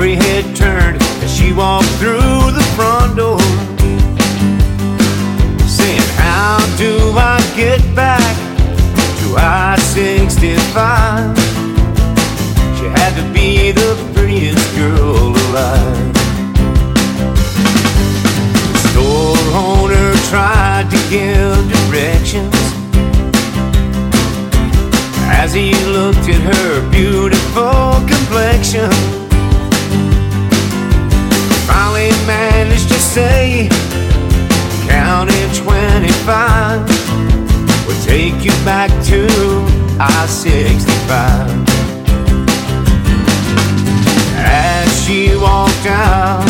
every head turned as she walked through the front door. Saying, How do I get back to I 65? She had to be the prettiest girl alive. The store owner tried to give directions as he looked at her beautiful back to I 65. As she walked out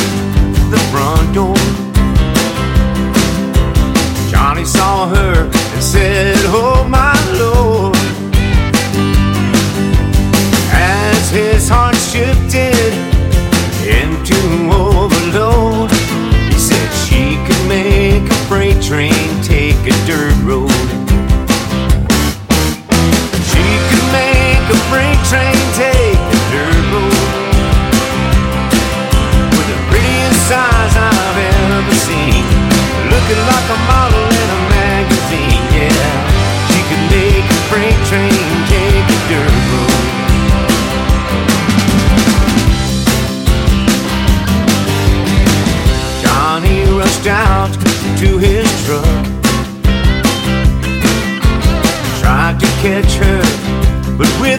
the front door, Johnny saw her and said,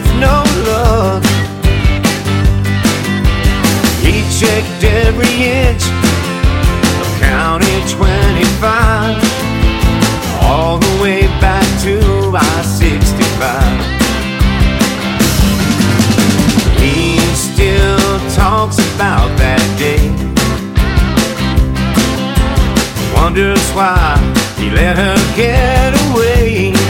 with no luck. He checked every inch of County 25, all the way back to I 65. He still talks about that day. Wonders why he let her get away.